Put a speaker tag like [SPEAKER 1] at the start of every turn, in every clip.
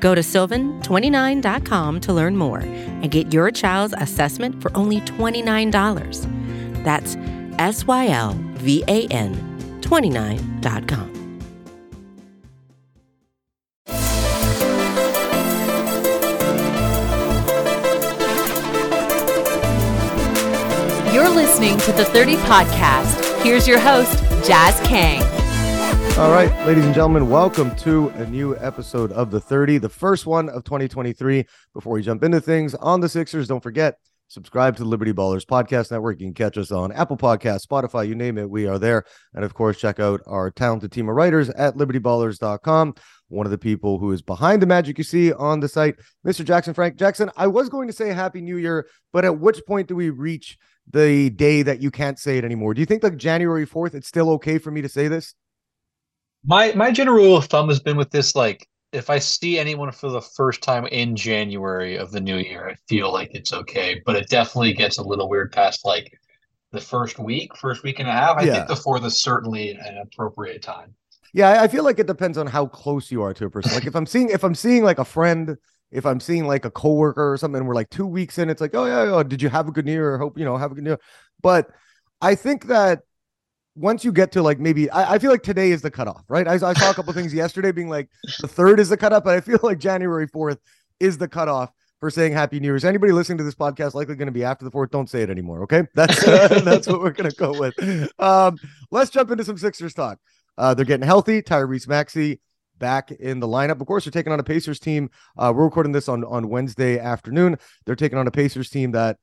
[SPEAKER 1] Go to sylvan29.com to learn more and get your child's assessment for only $29. That's S Y L V A N 29.com.
[SPEAKER 2] You're listening to the 30 Podcast. Here's your host, Jazz Kang.
[SPEAKER 3] All right, ladies and gentlemen, welcome to a new episode of the 30, the first one of 2023. Before we jump into things on the Sixers, don't forget, subscribe to the Liberty Ballers Podcast Network. You can catch us on Apple Podcasts, Spotify, you name it, we are there. And of course, check out our talented team of writers at libertyballers.com. One of the people who is behind the magic you see on the site, Mr. Jackson Frank. Jackson, I was going to say Happy New Year, but at which point do we reach the day that you can't say it anymore? Do you think like January 4th, it's still okay for me to say this?
[SPEAKER 4] My my general rule of thumb has been with this like if I see anyone for the first time in January of the new year, I feel like it's okay. But it definitely gets a little weird past like the first week, first week and a half. I
[SPEAKER 3] Yeah.
[SPEAKER 4] think the fourth is certainly an appropriate time.
[SPEAKER 3] Yeah, I- feel like it depends on how close you are to a person. Like if I'm seeing if I'm seeing like a friend, if I'm seeing like a coworker or something, and we're like two weeks in, it's like, oh yeah, oh, did you have a good New Year? Hope you know have a good Year. But I think that once you get to like maybe I, I feel like today is the cutoff, right? I, I saw a couple things yesterday being like the third is the cutoff, but I feel like January fourth is the cutoff for saying Happy New Year. Is anybody listening to this podcast likely going to be after the fourth? Don't say it anymore, okay? That's that's what we're going to go with. Um, let's jump into some Sixers talk. Uh, they're getting healthy. Tyrese Maxey back in the lineup. Of course, they're taking on a Pacers team. Uh, we're recording this on on Wednesday afternoon. They're taking on a Pacers team that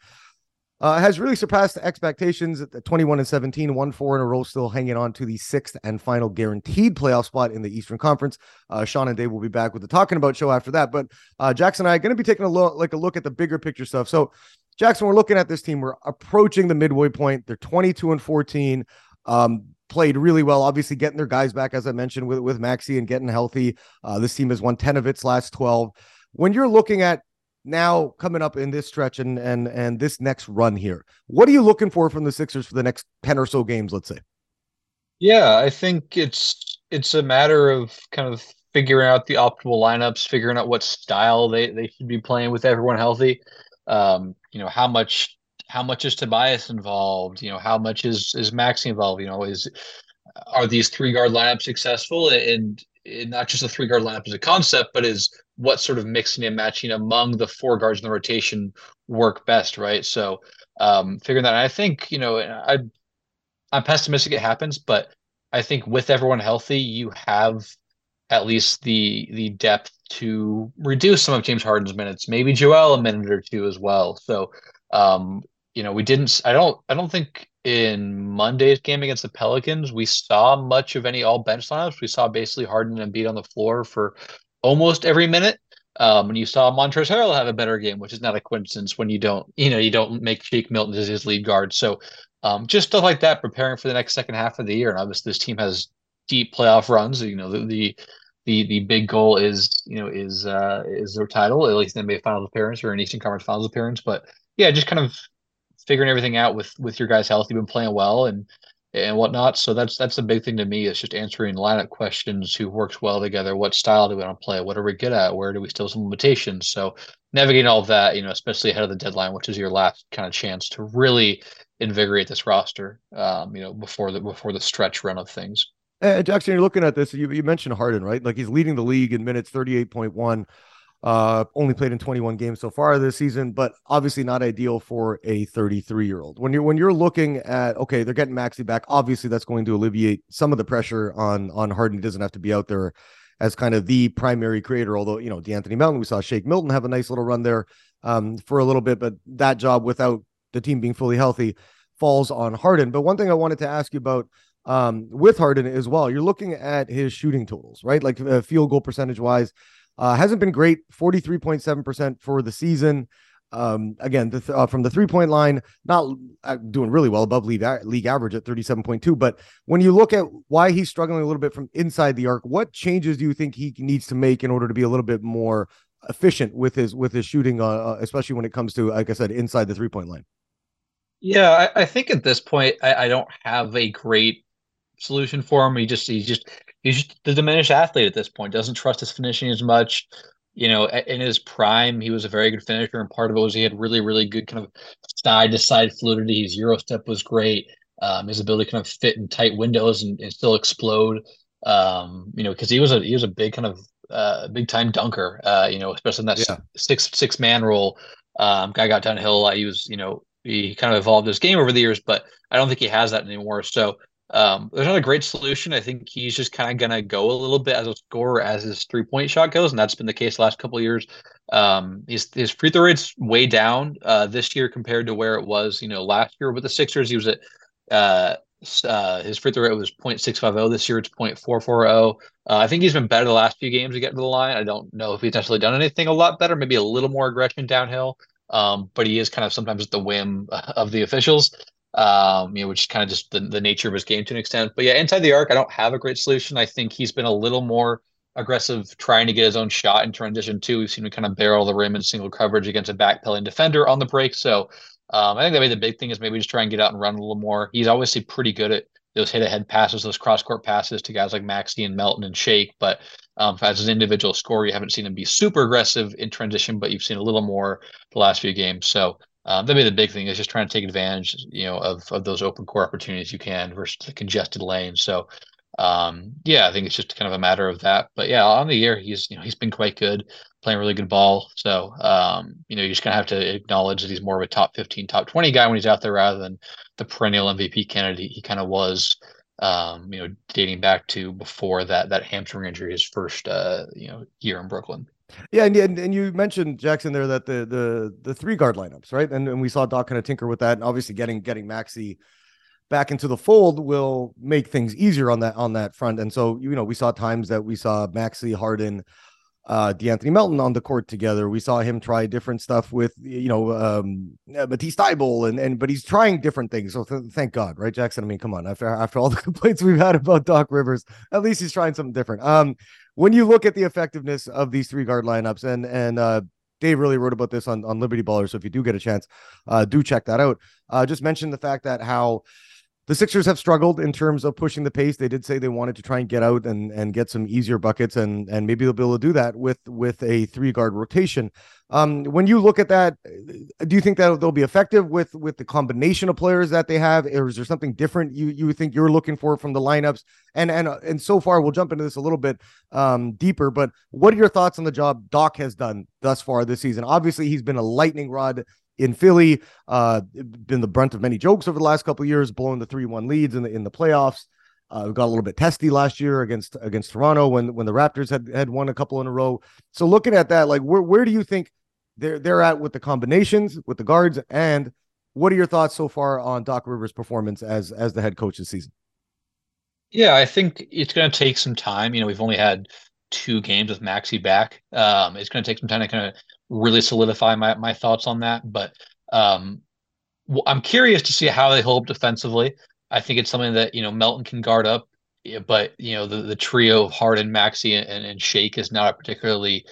[SPEAKER 3] uh, has really surpassed expectations at the 21 and 17, one four in a row, still hanging on to the sixth and final guaranteed playoff spot in the Eastern Conference. Uh, Sean and Dave will be back with the talking about show after that. But uh, Jackson and I are going to be taking a look, like a look at the bigger picture stuff. So, Jackson, we're looking at this team. We're approaching the midway point. They're 22 and 14. Um, played really well. Obviously, getting their guys back, as I mentioned, with with Maxey and getting healthy. Uh, this team has won 10 of its last 12. When you're looking at now coming up in this stretch and and and this next run here, what are you looking for from the Sixers for the next 10 or so games? Let's say.
[SPEAKER 4] Yeah, I think it's it's a matter of kind of figuring out the optimal lineups, figuring out what style they, they should be playing with everyone healthy. Um, you know, how much how much is Tobias involved? You know, how much is is Maxey involved? You know, is are these three guard lineups successful? And, and not just a three guard lineup as a concept, but is what sort of mixing and matching among the four guards in the rotation work best, right? So um figuring that. I think, you know, I I'm pessimistic it happens, but I think with everyone healthy, you have at least the the depth to reduce some of James Harden's minutes, maybe Joel a minute or two as well. So um, you know, we didn't I don't I don't think in Monday's game against the Pelicans we saw much of any all bench lineups. We saw basically Harden and beat on the floor for almost every minute. Um, and you saw Montrezl Harrell have a better game, which is not a coincidence when you don't, you know, you don't make Shake Milton as his lead guard. So um, just stuff like that, preparing for the next second half of the year. And obviously, this team has deep playoff runs. You know, the the the, the big goal is you know is uh, is their title, at least in NBA Finals appearance or an Eastern Conference Finals appearance. But yeah, just kind of figuring everything out with with your guys healthy, been playing well and and whatnot. So that's that's the big thing to me is just answering lineup questions: who works well together, what style do we want to play, what are we good at, where do we still have some limitations. So navigating all of that, you know, especially ahead of the deadline, which is your last kind of chance to really invigorate this roster, um, you know, before the before the stretch run of things.
[SPEAKER 3] Uh, Jackson, you're looking at this. You, you mentioned Harden, right? Like he's leading the league in minutes, 38.1. Uh, only played in 21 games so far this season, but obviously not ideal for a 33 year old. When you're when you're looking at okay, they're getting Maxey back. Obviously, that's going to alleviate some of the pressure on on Harden. He doesn't have to be out there as kind of the primary creator. Although you know, De'Anthony Melton, we saw Shake Milton have a nice little run there um, for a little bit, but that job without the team being fully healthy falls on Harden. But one thing I wanted to ask you about um, with Harden as well, you're looking at his shooting totals, right? Like uh, field goal percentage wise, uh, hasn't been great, 43.7% for the season. Um, again, the th- uh, from the three point line, not uh, doing really well above league, league average at 37.2. But when you look at why he's struggling a little bit from inside the arc, what changes do you think he needs to make in order to be a little bit more efficient with his with his shooting, uh, uh especially when it comes to, like I said, inside the three point line?
[SPEAKER 4] Yeah, I, I think at this point, I, I, don't have a great solution for him. He just he just he's the diminished athlete at this point. Doesn't trust his finishing as much you know, in his prime, he was a very good finisher, and part of it was he had really, really good kind of side to side fluidity. His Euro step was great. Um, his ability to kind of fit in tight windows and, and still explode. Um, you know, because he was a he was a big kind of uh, big time dunker. Uh, you know, especially in that yeah. six six man role. Um, guy got downhill. He was, you know, he kind of evolved his game over the years, but I don't think he has that anymore. So um, there's not a great solution. I think he's just kind of going to go a little bit as a scorer as his three point shot goes, and that's been the case the last couple years. Um, his his free throw rate's way down uh, this year compared to where it was, you know, last year with the Sixers. He was at uh, uh, his free throw rate was 0.650. This year it's 0.440. Uh, I think he's been better the last few games to get to the line. I don't know if he's necessarily done anything a lot better, maybe a little more aggression downhill. Um, but he is kind of sometimes at the whim of the officials um, you know, which is kind of just the, the nature of his game to an extent. But yeah, inside the arc, I don't have a great solution. I think he's been a little more aggressive trying to get his own shot in transition too. We've seen him kind of barrel the rim in single coverage against a backpedaling defender on the break. So um, I think that maybe the big thing is maybe just try and get out and run a little more. He's obviously pretty good at those hit ahead passes, those cross court passes to guys like Maxey and Melton and Shake. But um, as an individual scorer, you haven't seen him be super aggressive in transition, but you've seen a little more the last few games. So um, that'd be the big thing is just trying to take advantage, you know, of of those open core opportunities you can versus the congested lanes. So, um, yeah, I think it's just kind of a matter of that. But yeah, on the year, he's you know he's been quite good, playing really good ball. So, um, you know, you just of have to acknowledge that he's more of a top fifteen, top twenty guy when he's out there rather than the perennial MVP candidate he kind of was. Um, you know, dating back to before that that hamstring injury, his first uh, you know year in Brooklyn.
[SPEAKER 3] Yeah, and, and and you mentioned Jackson there that the the the three guard lineups, right? And and we saw Doc kind of tinker with that, and obviously getting getting Maxey back into the fold will make things easier on that on that front. And so you know we saw times that we saw Maxey Harden, uh, De'Anthony Melton on the court together. We saw him try different stuff with you know um, Matisse Thybulle and and but he's trying different things. So th- thank God, right, Jackson? I mean, come on, after after all the complaints we've had about Doc Rivers, at least he's trying something different. Um, when you look at the effectiveness of these three guard lineups, and and uh, Dave really wrote about this on on Liberty Baller. So if you do get a chance, uh, do check that out. Uh, just mention the fact that how the Sixers have struggled in terms of pushing the pace. They did say they wanted to try and get out and and get some easier buckets, and and maybe they'll be able to do that with with a three guard rotation. Um, when you look at that, do you think that they'll be effective with with the combination of players that they have, or is there something different you you think you're looking for from the lineups? And and and so far, we'll jump into this a little bit um, deeper. But what are your thoughts on the job Doc has done thus far this season? Obviously, he's been a lightning rod in Philly. Uh, been the brunt of many jokes over the last couple years, blowing the three one leads in the in the playoffs. Uh, got a little bit testy last year against against Toronto when when the Raptors had had won a couple in a row. So looking at that, like where where do you think they're they're at with the combinations with the guards, and what are your thoughts so far on Doc Rivers' performance as as the head coach this season?
[SPEAKER 4] Yeah, I think it's going to take some time. You know, we've only had two games with Maxey back. Um, it's going to take some time to kind of really solidify my my thoughts on that. But um, I'm curious to see how they hold defensively. I think it's something that you know Melton can guard up, but you know the the trio of Harden, Maxey, and, and Shake is not a particularly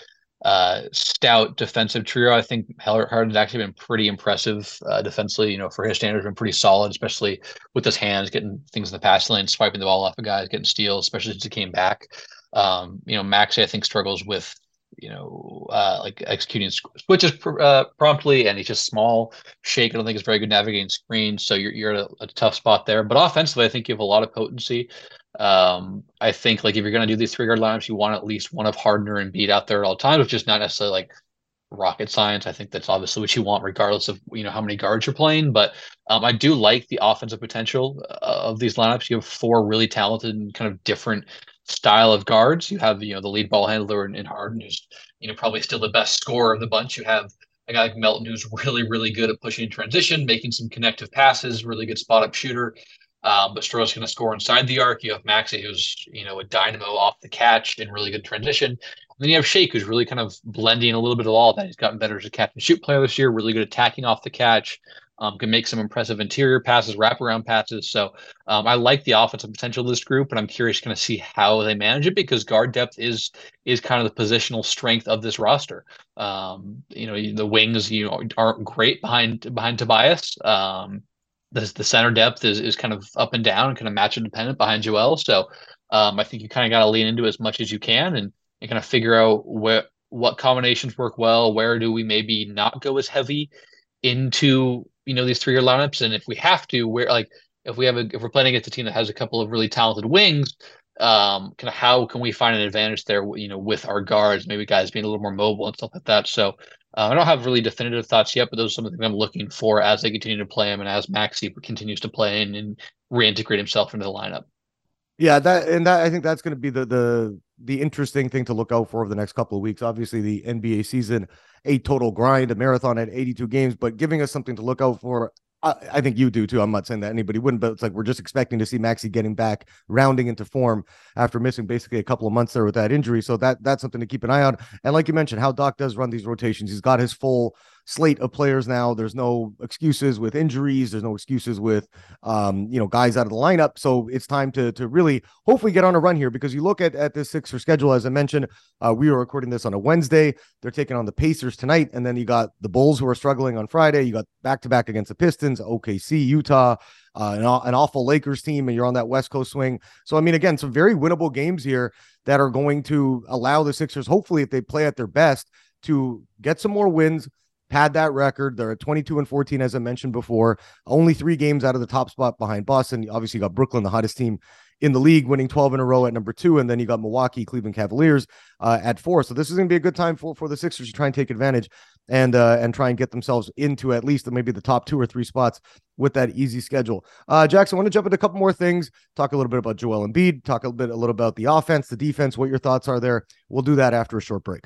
[SPEAKER 4] uh, stout defensive trio. I think Harden's actually been pretty impressive uh, defensively. You know, for his standards, been pretty solid, especially with his hands, getting things in the pass lane, swiping the ball off of guys, getting steals, especially since he came back. Um, you know, Maxey, I think, struggles with you know, uh, like executing switches pr- uh, promptly, and he's just small. Shake, I don't think is very good navigating screens, so you're you're at a, a, tough spot there. But offensively, I think you have a lot of potency. Um, I think like if you're going to do these three guard lineups, you want at least one of Hardener and Beat out there at all times, which is not necessarily like rocket science. I think that's obviously what you want, regardless of you know how many guards you're playing. But um, I do like the offensive potential uh, of these lineups. You have four really talented and kind of different style of guards. You have, you know, the lead ball handler in, in Harden, who's, you know, probably still the best scorer of the bunch. You have a guy like Melton, who's really, really good at pushing transition, making some connective passes, really good spot up shooter. Um, but Stroh's going to score inside the arc. You have Maxey, who's you know a dynamo off the catch in really good transition. And then you have Shake, who's really kind of blending a little bit of all of that. He's gotten better as a catch and shoot player this year. Really good attacking off the catch. Um, can make some impressive interior passes, wraparound passes. So um, I like the offensive potential of this group, and I'm curious to kind of see how they manage it because guard depth is is kind of the positional strength of this roster. Um, you know, the wings you know aren't great behind behind Tobias. Um, the, the center depth is, is kind of up and down, kind of match dependent behind Joel. So um, I think you kind of got to lean into as much as you can and, and kind of figure out where what combinations work well. Where do we maybe not go as heavy into you know these three year lineups, and if we have to, where like if we have a if we're playing against a team that has a couple of really talented wings, um, kind of how can we find an advantage there? You know, with our guards, maybe guys being a little more mobile and stuff like that. So uh, I don't have really definitive thoughts yet, but those are some of the things I'm looking for as they continue to play him and as Maxey continues to play and, and reintegrate himself into the lineup.
[SPEAKER 3] Yeah, that and that I think that's going to be the the the interesting thing to look out for over the next couple of weeks. Obviously, the NBA season, a total grind, a marathon at 82 games, but giving us something to look out for I, think you do too. I'm not saying that anybody wouldn't, but it's like we're just expecting to see Maxey getting back, rounding into form after missing basically a couple of months there with that injury. So that that's something to keep an eye on. And like you mentioned, how Doc does run these rotations. He's got his full slate of players now. There's no excuses with injuries. There's no excuses with, um, you know, guys out of the lineup. So it's time to to really hopefully get on a run here because you look at at this Sixer schedule as I mentioned. Uh, we are recording this on a Wednesday. They're taking on the Pacers tonight, and then you got the Bulls who are struggling on Friday. You got back to back against the Pistons, OKC, Utah. Uh, an, an awful Lakers team, and you're on that West Coast swing. So, I mean, again, some very winnable games here that are going to allow the Sixers, hopefully, if they play at their best, to get some more wins, had that record. They're at 22 and 14, as I mentioned before. Only three games out of the top spot behind Boston. Obviously, you got Brooklyn, the hottest team in the league, winning 12 in a row at number two. And then you got Milwaukee, Cleveland Cavaliers uh, at four. So this is going to be a good time for, for the Sixers to try and take advantage and uh, and try and get themselves into at least maybe the top two or three spots with that easy schedule. Uh, Jackson, I want to jump into a couple more things. Talk a little bit about Joel Embiid. Talk a little bit a little about the offense, the defense, what your thoughts are there. We'll do that after a short break.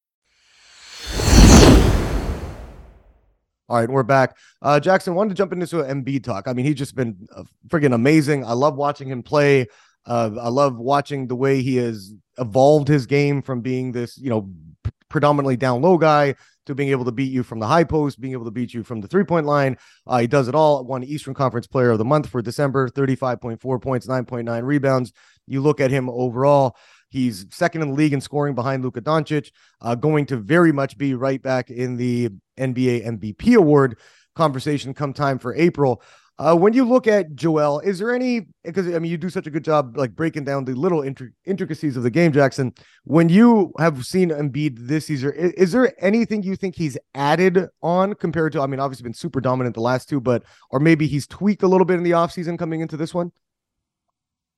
[SPEAKER 3] All right, we're back. Uh, Jackson wanted to jump into some Embiid talk. I mean, he's just been uh, friggin' amazing. I love watching him play. Uh, I love watching the way he has evolved his game from being this, you know, p- predominantly down low guy to being able to beat you from the high post, being able to beat you from the three point line. Uh, he does it all. Won Eastern Conference Player of the Month for December, 35.4 points, 9.9 rebounds. You look at him overall, He's second in the league in scoring behind Luka Doncic, uh, going to very much be right back in the NBA MVP award conversation come time for April. Uh, when you look at Joel, is there any because I mean you do such a good job like breaking down the little intri- intricacies of the game, Jackson. When you have seen Embiid this season, is, is, there anything you think he's added on compared to? I mean, obviously been super dominant the last two, but or maybe he's tweaked a little bit in the offseason coming into this one.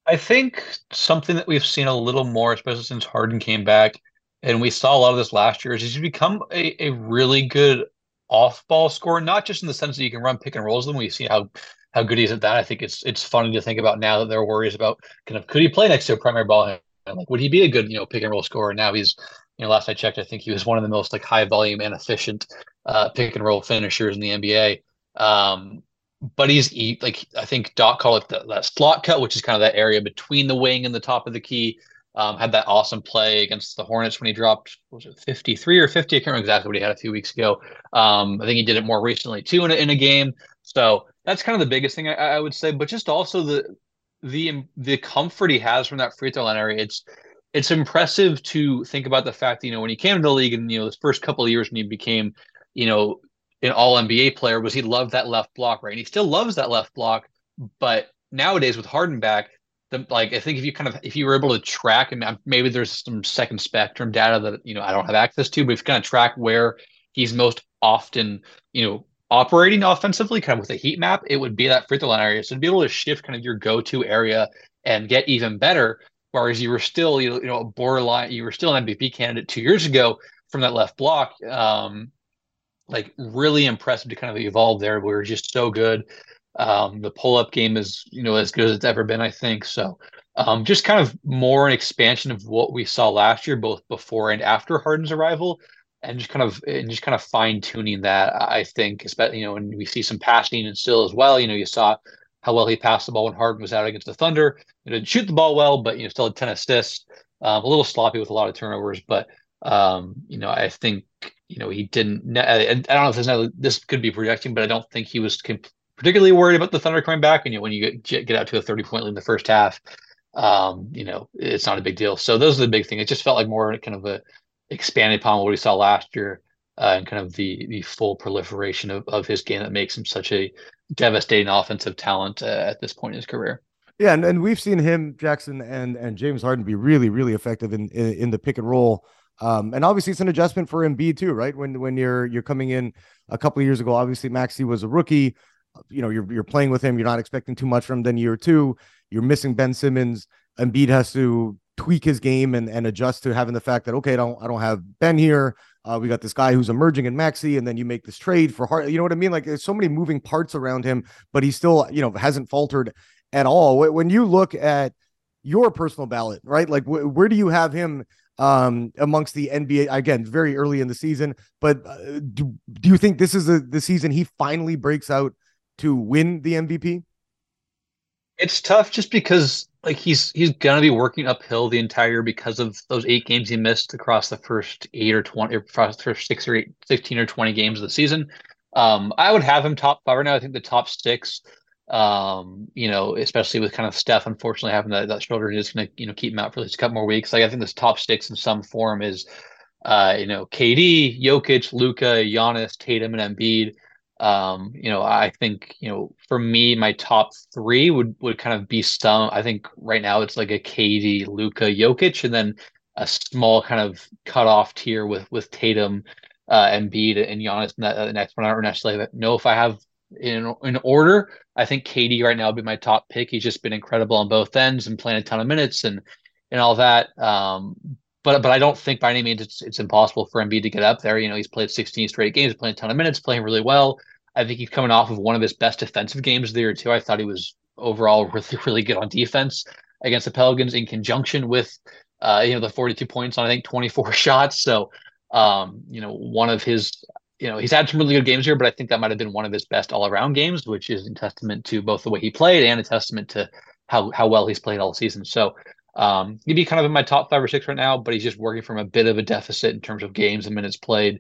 [SPEAKER 4] I think something that we've seen a little more, especially since Harden came back, and we saw a lot of this last year, is he's become a, a really good off ball scorer, not just in the sense that you can run pick and rolls them. We see how how good he is at that. I think it's it's funny to think about now that there are worries about kind of could he play next to a primary ball? Like would he be a good, you know, pick and roll scorer? Now he's you know, last I checked, I think he was one of the most like high volume and efficient uh, pick and roll finishers in the NBA. Um, but he's he, like I think Doc called it the, that slot cut, which is kind of that area between the wing and the top of the key. Um, had that awesome play against the Hornets when he dropped was it 53 or 50? I can't remember exactly what he had a few weeks ago. Um, I think he did it more recently too in a, in a game. So that's kind of the biggest thing I, I, would say. But just also the the the comfort he has from that free throw line area. It's it's impressive to think about the fact that you know when he came to the league and you know his first couple of years when he became you know an All NBA player was he loved that left block right, and he still loves that left block. But nowadays with Harden back, the, like I think if you kind of if you were able to track and maybe there's some second spectrum data that you know I don't have access to, but if you kind of track where he's most often you know operating offensively, kind of with a heat map, it would be that free throw line area. So to be able to shift kind of your go-to area and get even better, whereas you were still you know a borderline, you were still an MVP candidate two years ago from that left block. Um, like really impressive to kind of evolve there. We were just so good. Um, the pull up game is, you know, as good as it's ever been, I think. So um, just kind of more an expansion of what we saw last year, both before and after Harden's arrival, and just kind of and just kind of fine tuning that. I think, especially you know, and we see some passing and still as well. You know, you saw how well he passed the ball when Harden was out against the Thunder. He didn't shoot the ball well, but you know, still had ten assists. Um, a little sloppy with a lot of turnovers, but um, you know, I think you know he didn't. I don't know if this this could be projecting, but I don't think he was particularly worried about the Thunder coming back. And you know, when you get get out to a thirty point lead in the first half, um, you know, it's not a big deal. So those are the big thing. It just felt like more kind of a expanded upon what we saw last year. Uh, and kind of the the full proliferation of, of his game that makes him such a devastating offensive talent uh, at this point in his career.
[SPEAKER 3] Yeah, and, and we've seen him, Jackson, and and James Harden be really, really effective in in, in the pick and roll. Um, and obviously it's an adjustment for Embiid too, right? When when you're you're coming in a couple of years ago, obviously Maxey was a rookie. You know, you're you're playing with him. You're not expecting too much from him. Then year two, you're missing Ben Simmons. Embiid has to tweak his game and and adjust to having the fact that okay, I don't I don't have Ben here. Uh, we got this guy who's emerging in Maxey, and then you make this trade for Hart. You know what I mean? Like there's so many moving parts around him, but he still you know hasn't faltered at all. When you look at your personal ballot, right? Like wh- where do you have him? um amongst the NBA again very early in the season but uh, do, do you think this is the the season he finally breaks out to win the MVP
[SPEAKER 4] it's tough just because like he's he's gonna be working uphill the entire because of those eight games he missed across the first eight or 20 or first six or eight 16 or 20 games of the season um I would have him top five right now I think the top six um, you know, especially with kind of Steph unfortunately having that, that shoulder just gonna, you know, keep him out for at least a couple more weeks. Like I think this top six in some form is uh, you know, KD, Jokic, Luka, Giannis, Tatum, and Embiid. Um, you know, I think, you know, for me, my top three would would kind of be some. I think right now it's like a KD, Luka, Jokic, and then a small kind of cutoff tier with with Tatum, uh, Embiid, and Giannis. And that, uh, the next one, I don't necessarily know if I have in in order. I think KD right now would be my top pick. He's just been incredible on both ends and playing a ton of minutes and and all that. Um, but but I don't think by any means it's it's impossible for Embiid to get up there. You know, he's played 16 straight games, playing a ton of minutes, playing really well. I think he's coming off of one of his best defensive games of the year too. I thought he was overall really really good on defense against the Pelicans in conjunction with uh, you know the 42 points on I think 24 shots. So um, you know one of his you know, he's had some really good games here, but I think that might have been one of his best all around games, which is a testament to both the way he played and a testament to how how well he's played all season. So um, he'd be kind of in my top five or six right now, but he's just working from a bit of a deficit in terms of games and minutes played.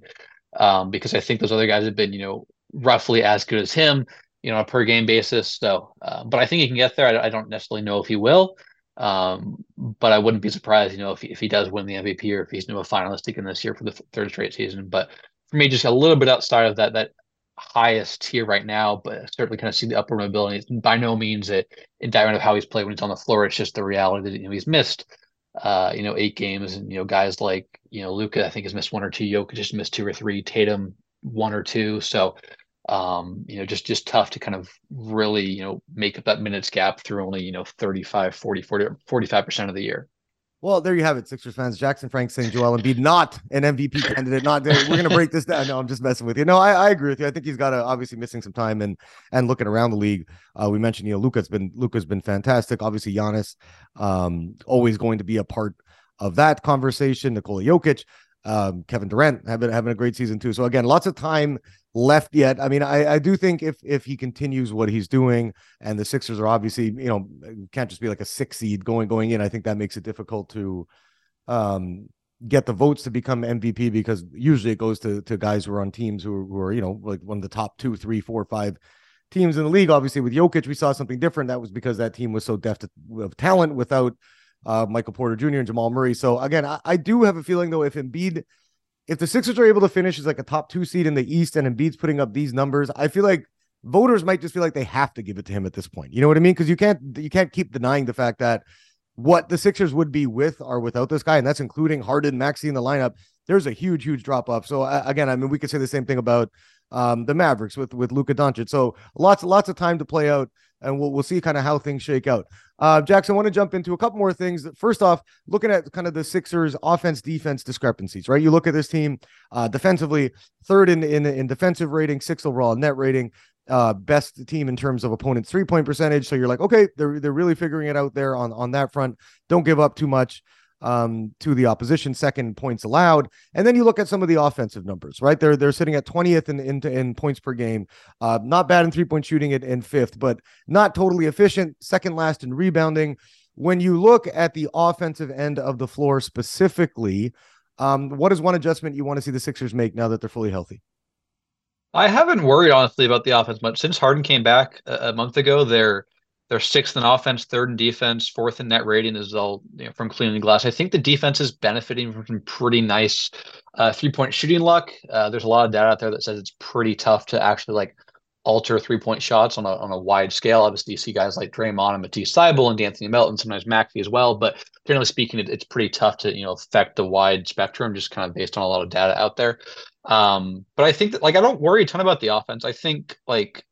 [SPEAKER 4] Um, because I think those other guys have been, you know, roughly as good as him, you know, a per game basis. So, uh, but I think he can get there. I, I don't necessarily know if he will. Um, but I wouldn't be surprised, you know, if he, if he does win the MVP or if he's new a finalist again this year for the third straight season. But for me, just a little bit outside of that that highest tier right now, but certainly kind of see the upper mobility. It's by no means an indictment of how he's played when he's on the floor. It's just the reality that you know he's missed uh, you know, eight games, and you know, guys like you know Luka, I think has missed one or two. Jokic just missed two or three. Tatum one or two. So, um, you know, just just tough to kind of really you know make up that minutes gap through only you know 35, 40, 40 45 percent of the year.
[SPEAKER 3] Well, there you have it, Sixers fans. Jackson Frank saying Joel Embiid not an MVP candidate. Not we're gonna break this down. No, I'm just messing with you. No, I, I agree with you. I think he's got a, obviously missing some time and and looking around the league. Uh, we mentioned you know Luka's been Luka's been fantastic. Obviously Giannis, um, always going to be a part of that conversation. Nikola Jokic, um, Kevin Durant having having a great season too. So again, lots of time left yet. I mean, I, I do think if if he continues what he's doing, and the Sixers are obviously, you know, can't just be like a six seed going going in. I think that makes it difficult to um get the votes to become MVP because usually it goes to to guys who are on teams who are, who are you know like one of the top two, three, four, five teams in the league. Obviously, with Jokic, we saw something different. That was because that team was so deft of talent without uh, Michael Porter Jr. and Jamal Murray. So again, I, I, do have a feeling though, if Embiid, if the Sixers are able to finish as like a top two seed in the East and Embiid's putting up these numbers, I feel like voters might just feel like they have to give it to him at this point. You know what I mean? Because you can't you can't keep denying the fact that what the Sixers would be with or without this guy, and that's including Harden, Maxey in the lineup. There's a huge, huge drop off. So uh, again, I mean, we could say the same thing about um, the Mavericks with with Luka Doncic. So lots, lots of time to play out and we'll we'll see kind of how things shake out. Uh, Jackson, I want to jump into a couple more things. First off, looking at kind of the Sixers' offense defense discrepancies, right? You look at this team uh, defensively, third in, in in defensive rating, sixth overall net rating, uh, best team in terms of opponent three point percentage. So you're like, okay, they're they're really figuring it out there on on that front. Don't give up too much um, to the opposition, second points allowed. And then you look at some of the offensive numbers, right? They're they're sitting at 20th in in, in points per game. Uh, not bad in three point shooting at in fifth, but not totally efficient. Second last in rebounding. When you look at the offensive end of the floor specifically, um, what is one adjustment you want to see the Sixers make now that they're fully healthy?
[SPEAKER 4] I haven't worried honestly about the offense much since Harden came back a, a month ago. They're they're sixth in offense, third in defense, fourth in net rating is all you know, from cleaning the glass. I think the defense is benefiting from some pretty nice uh, three point shooting luck. Uh, there's a lot of data out there that says it's pretty tough to actually like alter three point shots on a on a wide scale. Obviously, you see guys like Draymond and Matisse Thybulle and Anthony Melton, sometimes Maxey as well. But generally speaking, it, it's pretty tough to you know affect the wide spectrum just kind of based on a lot of data out there. Um, but I think that like I don't worry a ton about the offense. I think like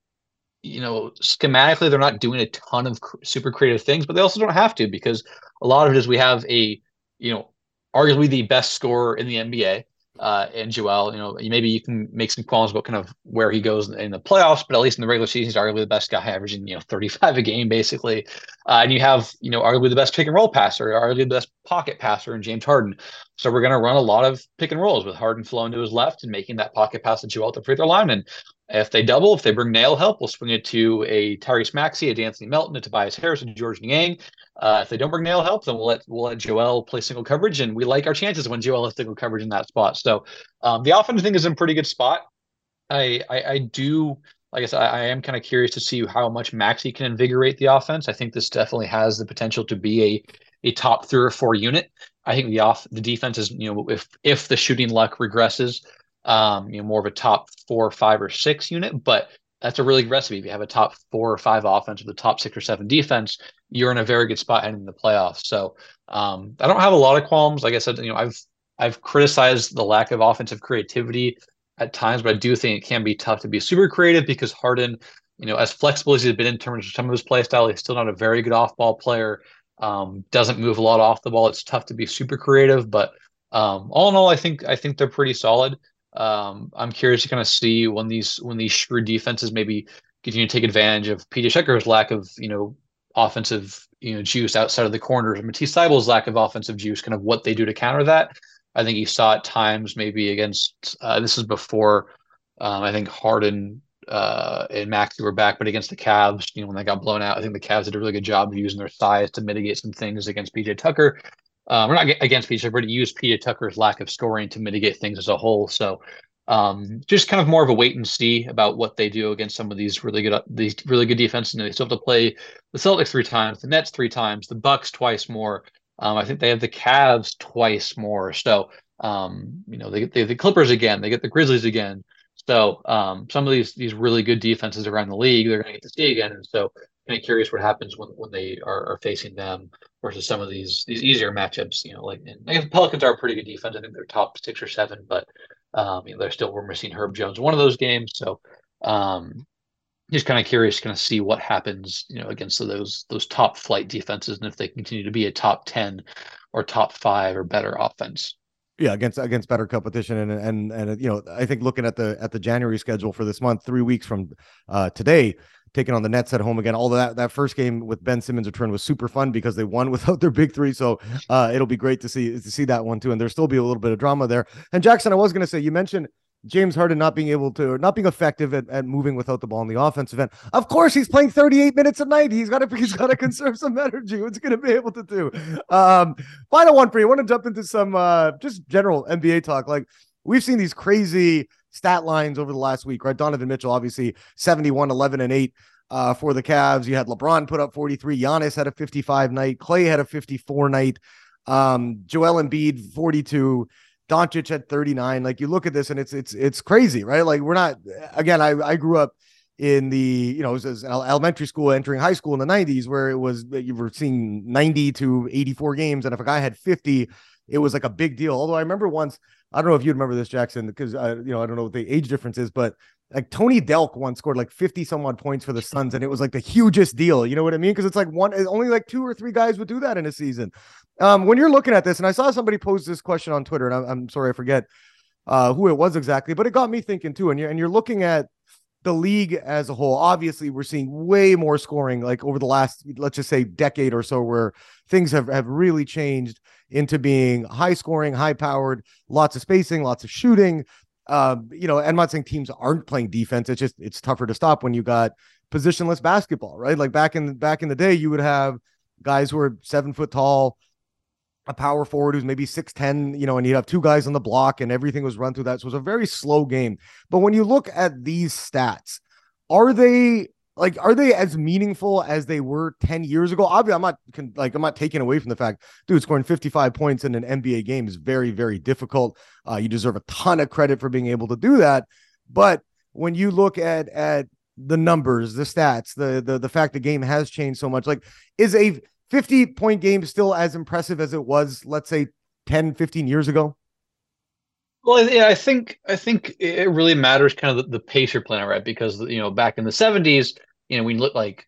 [SPEAKER 4] you know, schematically, they're not doing a ton of cr- super creative things, but they also don't have to because a lot of it is we have a, you know, arguably the best scorer in the NBA. Uh, and Joel, you know, maybe you can make some qualms about kind of where he goes in the playoffs, but at least in the regular season, he's arguably the best guy, averaging you know 35 a game basically. Uh, and you have you know arguably the best pick and roll passer, arguably the best pocket passer in James Harden. So we're going to run a lot of pick and rolls with Harden flowing to his left and making that pocket pass to Joel to free throw line. And if they double, if they bring nail help, we'll swing it to a Tyrese Maxey, a Anthony Melton, a Tobias Harris, and Georges Niang. Uh, if they don't bring nail help, then we'll let we'll let Joel play single coverage, and we like our chances when Joel has single coverage in that spot. So um, the offense thing is in pretty good spot. I I, I do like I said, I, I am kind of curious to see how much Maxey can invigorate the offense. I think this definitely has the potential to be a a top three or four unit. I think the off the defense is you know if if the shooting luck regresses, um, you know, more of a top four, five, or six unit, but that's a really good recipe. If you have a top four or five offense with a top six or seven defense, you're in a very good spot heading into the playoffs. So um, I don't have a lot of qualms. Like I said, you know, I've I've criticized the lack of offensive creativity at times, but I do think it can be tough to be super creative because Harden, you know, as flexible as he's been in terms of some of his play style, he's still not a very good off ball player. Um, doesn't move a lot off the ball. It's tough to be super creative, but um, all in all, I think I think they're pretty solid. Um, I'm curious to kind of see when these when these shrewd defenses maybe continue to take advantage of PJ Tucker's lack of you know offensive you know juice outside of the corners and Matisse Thybulle's lack of offensive juice, kind of what they do to counter that. I think you saw at times maybe against uh, this is before um, I think Harden uh, and Maxey were back, but against the Cavs, you know, when they got blown out, I think the Cavs did a really good job of using their size to mitigate some things against PJ Tucker um, we're not against PJ, but use PJ Tucker's lack of scoring to mitigate things as a whole. So um, just kind of more of a wait and see about what they do against some of these really good these really good defenses. And they still have to play the Celtics three times, the Nets three times, the Bucks twice more. Um, I think they have the Cavs twice more. So um, you know they get, the Clippers again, they get the Grizzlies again. So um, some of these these really good defenses around the league, they're going to get to see again. And so, kind of curious what happens when, when they are, are facing them versus some of these these easier matchups. You know, like and, the Pelicans are a pretty good defense. I think they're top six or seven, but um, you know, they're still we're missing Herb Jones one of those games. So um, just kind of curious, kind of see what happens, you know, against those those top flight defenses, and if they continue to be a top ten or top five or better offense.
[SPEAKER 3] Yeah, against against better competition, and and and you know, I think looking at the at the January schedule for this month, three weeks from uh, today, taking on the Nets at home again. All that that first game with Ben Simmons return was super fun because they won without their big three. So uh, it'll be great to see to see that one too. And there'll still be a little bit of drama there. And Jackson, I was going to say, you mentioned James Harden not being able to, not being effective at, at moving without the ball in the offensive end. Of course, he's playing 38 minutes a night. He's got to, he's got to conserve some energy. What's going to be able to do? Um, final one for you. I want to jump into some uh, just general NBA talk. Like we've seen these crazy stat lines over the last week, right? Donovan Mitchell, obviously 71, 11, and 8 uh, for the Cavs. You had LeBron put up 43. Giannis had a 55 night. Clay had a 54 night. Um, Joel Embiid 42. Doncic had 39. Like you look at this and it's it's it's crazy, right? Like we're not again, I I grew up in the you know elementary school entering high school in the 90s where it was you were seeing 90 to 84 games and if a guy had 50 it was like a big deal although i remember once i don't know if you remember this jackson because you know i don't know what the age difference is but like tony delk once scored like 50 some odd points for the suns and it was like the hugest deal you know what i mean because it's like one only like two or three guys would do that in a season um, when you're looking at this, and I saw somebody pose this question on Twitter, and I'm, I'm sorry I forget uh, who it was exactly, but it got me thinking too. And you're and you're looking at the league as a whole. Obviously, we're seeing way more scoring like over the last, let's just say, decade or so, where things have have really changed into being high scoring, high powered, lots of spacing, lots of shooting. Um, you know, I'm not saying teams aren't playing defense. It's just it's tougher to stop when you got positionless basketball, right? Like back in back in the day, you would have guys who are seven foot tall, a power forward who's maybe 6'10, you know, and you'd have two guys on the block and everything was run through that. So it was a very slow game. But when you look at these stats, are they like are they as meaningful as they were 10 years ago? Obviously, I'm not like I'm not taking away from the fact, dude, scoring 55 points in an NBA game is very, very difficult. Uh, you deserve a ton of credit for being able to do that. But when you look at at the numbers, the stats, the the the fact the game has changed so much, like is a 50 point game still as impressive as it was, let's say 10, 15 years ago?
[SPEAKER 4] Well, yeah, I think I think it really matters kind of the, the pace you're playing, right? Because you know, back in the '70s, you know, we look like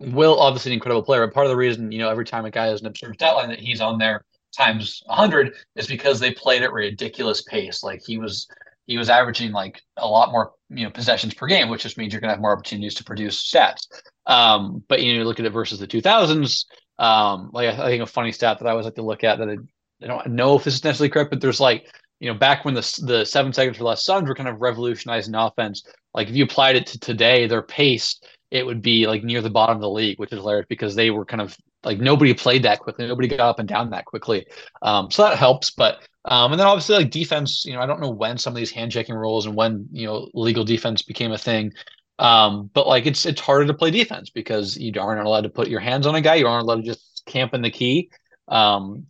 [SPEAKER 4] Wilt, obviously an incredible player, but part of the reason, you know, every time a guy has an absurd stat line that he's on there times 100 is because they played at ridiculous pace. Like he was he was averaging like a lot more you know possessions per game, which just means you're gonna have more opportunities to produce stats. Um, but you know, you look at it versus the 2000s, um, like I, think a funny stat that I always like to look at that I, I don't know if this is necessarily correct, but there's like you know back when the the seven seconds or less Suns were kind of revolutionizing offense. Like if you applied it to today, their pace it would be like near the bottom of the league, which is hilarious because they were kind of like nobody played that quickly, nobody got up and down that quickly. Um, so that helps, but um, and then obviously like defense, you know, I don't know when some of these hand checking rules and when you know legal defense became a thing. Um, but like it's it's harder to play defense because you aren't allowed to put your hands on a guy. You aren't allowed to just camp in the key, um,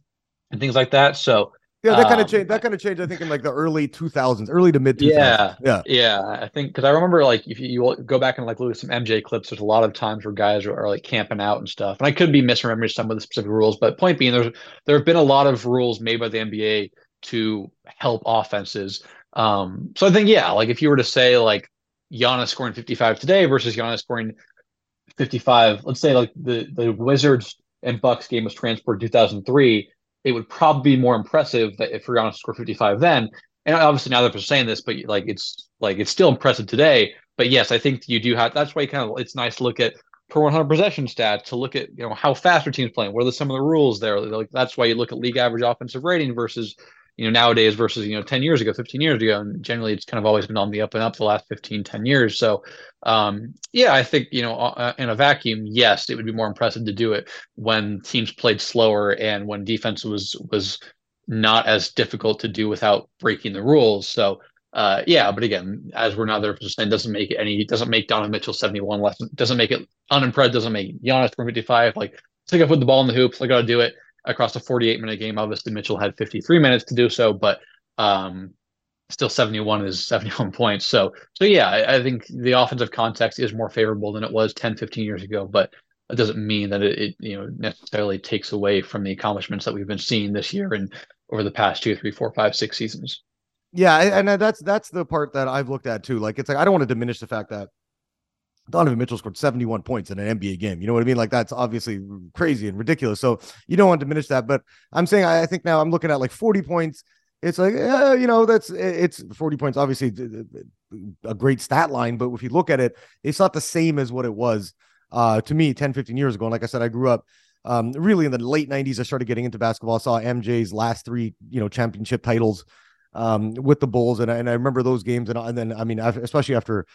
[SPEAKER 4] and things like that. So
[SPEAKER 3] yeah, that kind of um, changed. That kind of changed. I think in like the early 2000s, early to mid 2000s.
[SPEAKER 4] Yeah, yeah, yeah. I think because I remember like if you, you go back and like look at some MJ clips, there's a lot of times where guys are, are, like camping out and stuff. And I could be misremembering some of the specific rules, but point being, there's there have been a lot of rules made by the NBA to help offenses. Um, so I think yeah, like if you were to say like Giannis scoring 55 today versus Giannis scoring 55. Let's say like the the Wizards and Bucks game was transported 2003. It would probably be more impressive that if Giannis scored 55 then. And obviously now they're saying this, but like it's like it's still impressive today. But yes, I think you do have. That's why kind of it's nice to look at per 100 possession stats to look at you know how fast are teams playing. What are some of the rules there? Like that's why you look at league average offensive rating versus you know nowadays versus you know 10 years ago 15 years ago and generally it's kind of always been on the up and up the last 15 10 years so um, yeah i think you know uh, in a vacuum yes it would be more impressive to do it when teams played slower and when defense was was not as difficult to do without breaking the rules so uh, yeah, but again, as we're not there for saying, doesn't make it any, doesn't make Donovan Mitchell 71 less, doesn't make it unimpressed, doesn't make Giannis 55. Like, take up with the ball in the hoops, I got to do it across a 48 minute game. Obviously, Mitchell had 53 minutes to do so, but um, still 71 is 71 points. So, so yeah, I, I, think the offensive context is more favorable than it was 10, 15 years ago, but it doesn't mean that it, it you know necessarily takes away from the accomplishments that we've been seeing this year and over the past two, three, four, five, six seasons.
[SPEAKER 3] Yeah, and that's that's the part that I've looked at too. Like it's like I don't want to diminish the fact that Donovan Mitchell scored 71 points in an NBA game. You know what I mean? Like that's obviously crazy and ridiculous. So you don't want to diminish that. But I'm saying I, think now I'm looking at like 40 points. It's like, you know, that's it's 40 points, obviously a great stat line. But if you look at it, it's not the same as what it was uh, to me 10, 15 years ago. And like I said, I grew up um, really in the late 90s. I started getting into basketball. I saw MJ's last three, you know, championship titles um, with the Bulls. And, I, and I remember those games. And, and then, I mean, especially after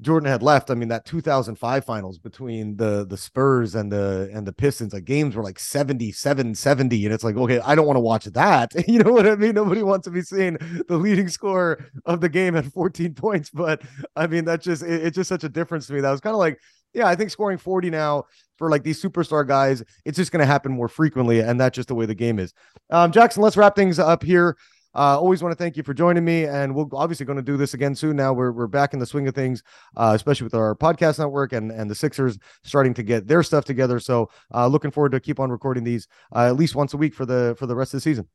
[SPEAKER 3] Jordan had left, I mean that 2005 finals between the the Spurs and the and the Pistons, like games were like 77 70 and it's like okay, I don't want to watch that. You know what I mean? Nobody wants to be seeing the leading scorer of the game at 14 points, but I mean that's just it, it's just such a difference to me. That was kind of like yeah, I think scoring 40 now for like these superstar guys, it's just going to happen more frequently and that's just the way the game is. Um Jackson, let's wrap things up here. Uh, always want to thank you for joining me, and we're obviously going to do this again soon. Now we're we're back in the swing of things, uh, especially with our podcast network and and the Sixers starting to get their stuff together. So uh, looking forward to keep on recording these uh, at least once a week for the for the rest of the season.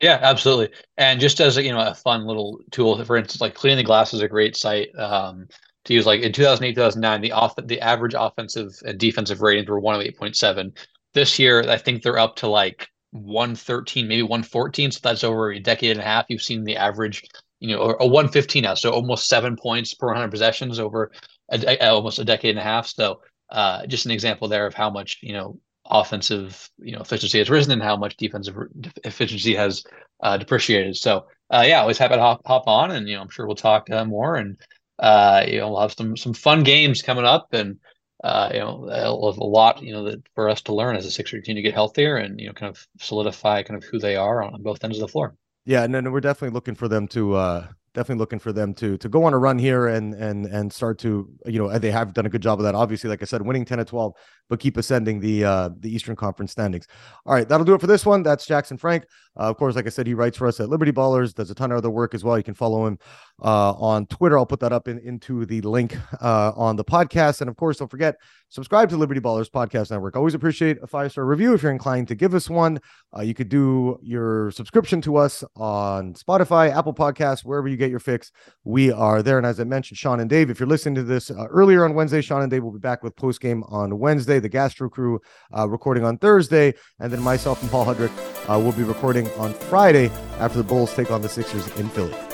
[SPEAKER 4] Yeah, absolutely. And just as you know a fun little tool, for instance, like cleaning the glass is a great site um, to use. Like in 2008, 2009, the off the average offensive and defensive ratings were 108.7. This year, I think they're up to like 113, maybe 114. So that's over a decade and a half. You've seen the average, you know, or a 115 now. So almost seven points per 100 possessions over a, almost a decade and a half. So uh, just an example there of how much, you know, offensive, you know, efficiency has risen and how much defensive efficiency has uh, depreciated. So uh, yeah, always happy to hop, hop on and, you know, I'm sure we'll talk uh, more and, uh, you know, we'll have some, some fun games coming up and, uh, you know, a lot, you know, that for us to learn as a Sixer team to get healthier and you know, kind of solidify kind of who they are on both ends of the floor.
[SPEAKER 3] Yeah, and then we're definitely looking for them to uh, definitely looking for them to to go on a run here and and and start to you know they have done a good job of that. Obviously, like I said, winning ten to twelve, but keep ascending the uh, the Eastern Conference standings. All right, that'll do it for this one. That's Jackson Frank. Uh, of course, like I said, he writes for us at Liberty Ballers. Does a ton of other work as well. You can follow him uh, on Twitter. I'll put that up in, into the link uh, on the podcast. And of course, don't forget subscribe to Liberty Ballers Podcast Network. Always appreciate a five star review if you're inclined to give us one. Uh, you could do your subscription to us on Spotify, Apple Podcasts, wherever you get your fix. We are there. And as I mentioned, Sean and Dave, if you're listening to this uh, earlier on Wednesday, Sean and Dave will be back with post game on Wednesday. The Gastro Crew uh, recording on Thursday, and then myself and Paul Hudrick uh, will be recording on Friday after the Bulls take on the Sixers in Philly.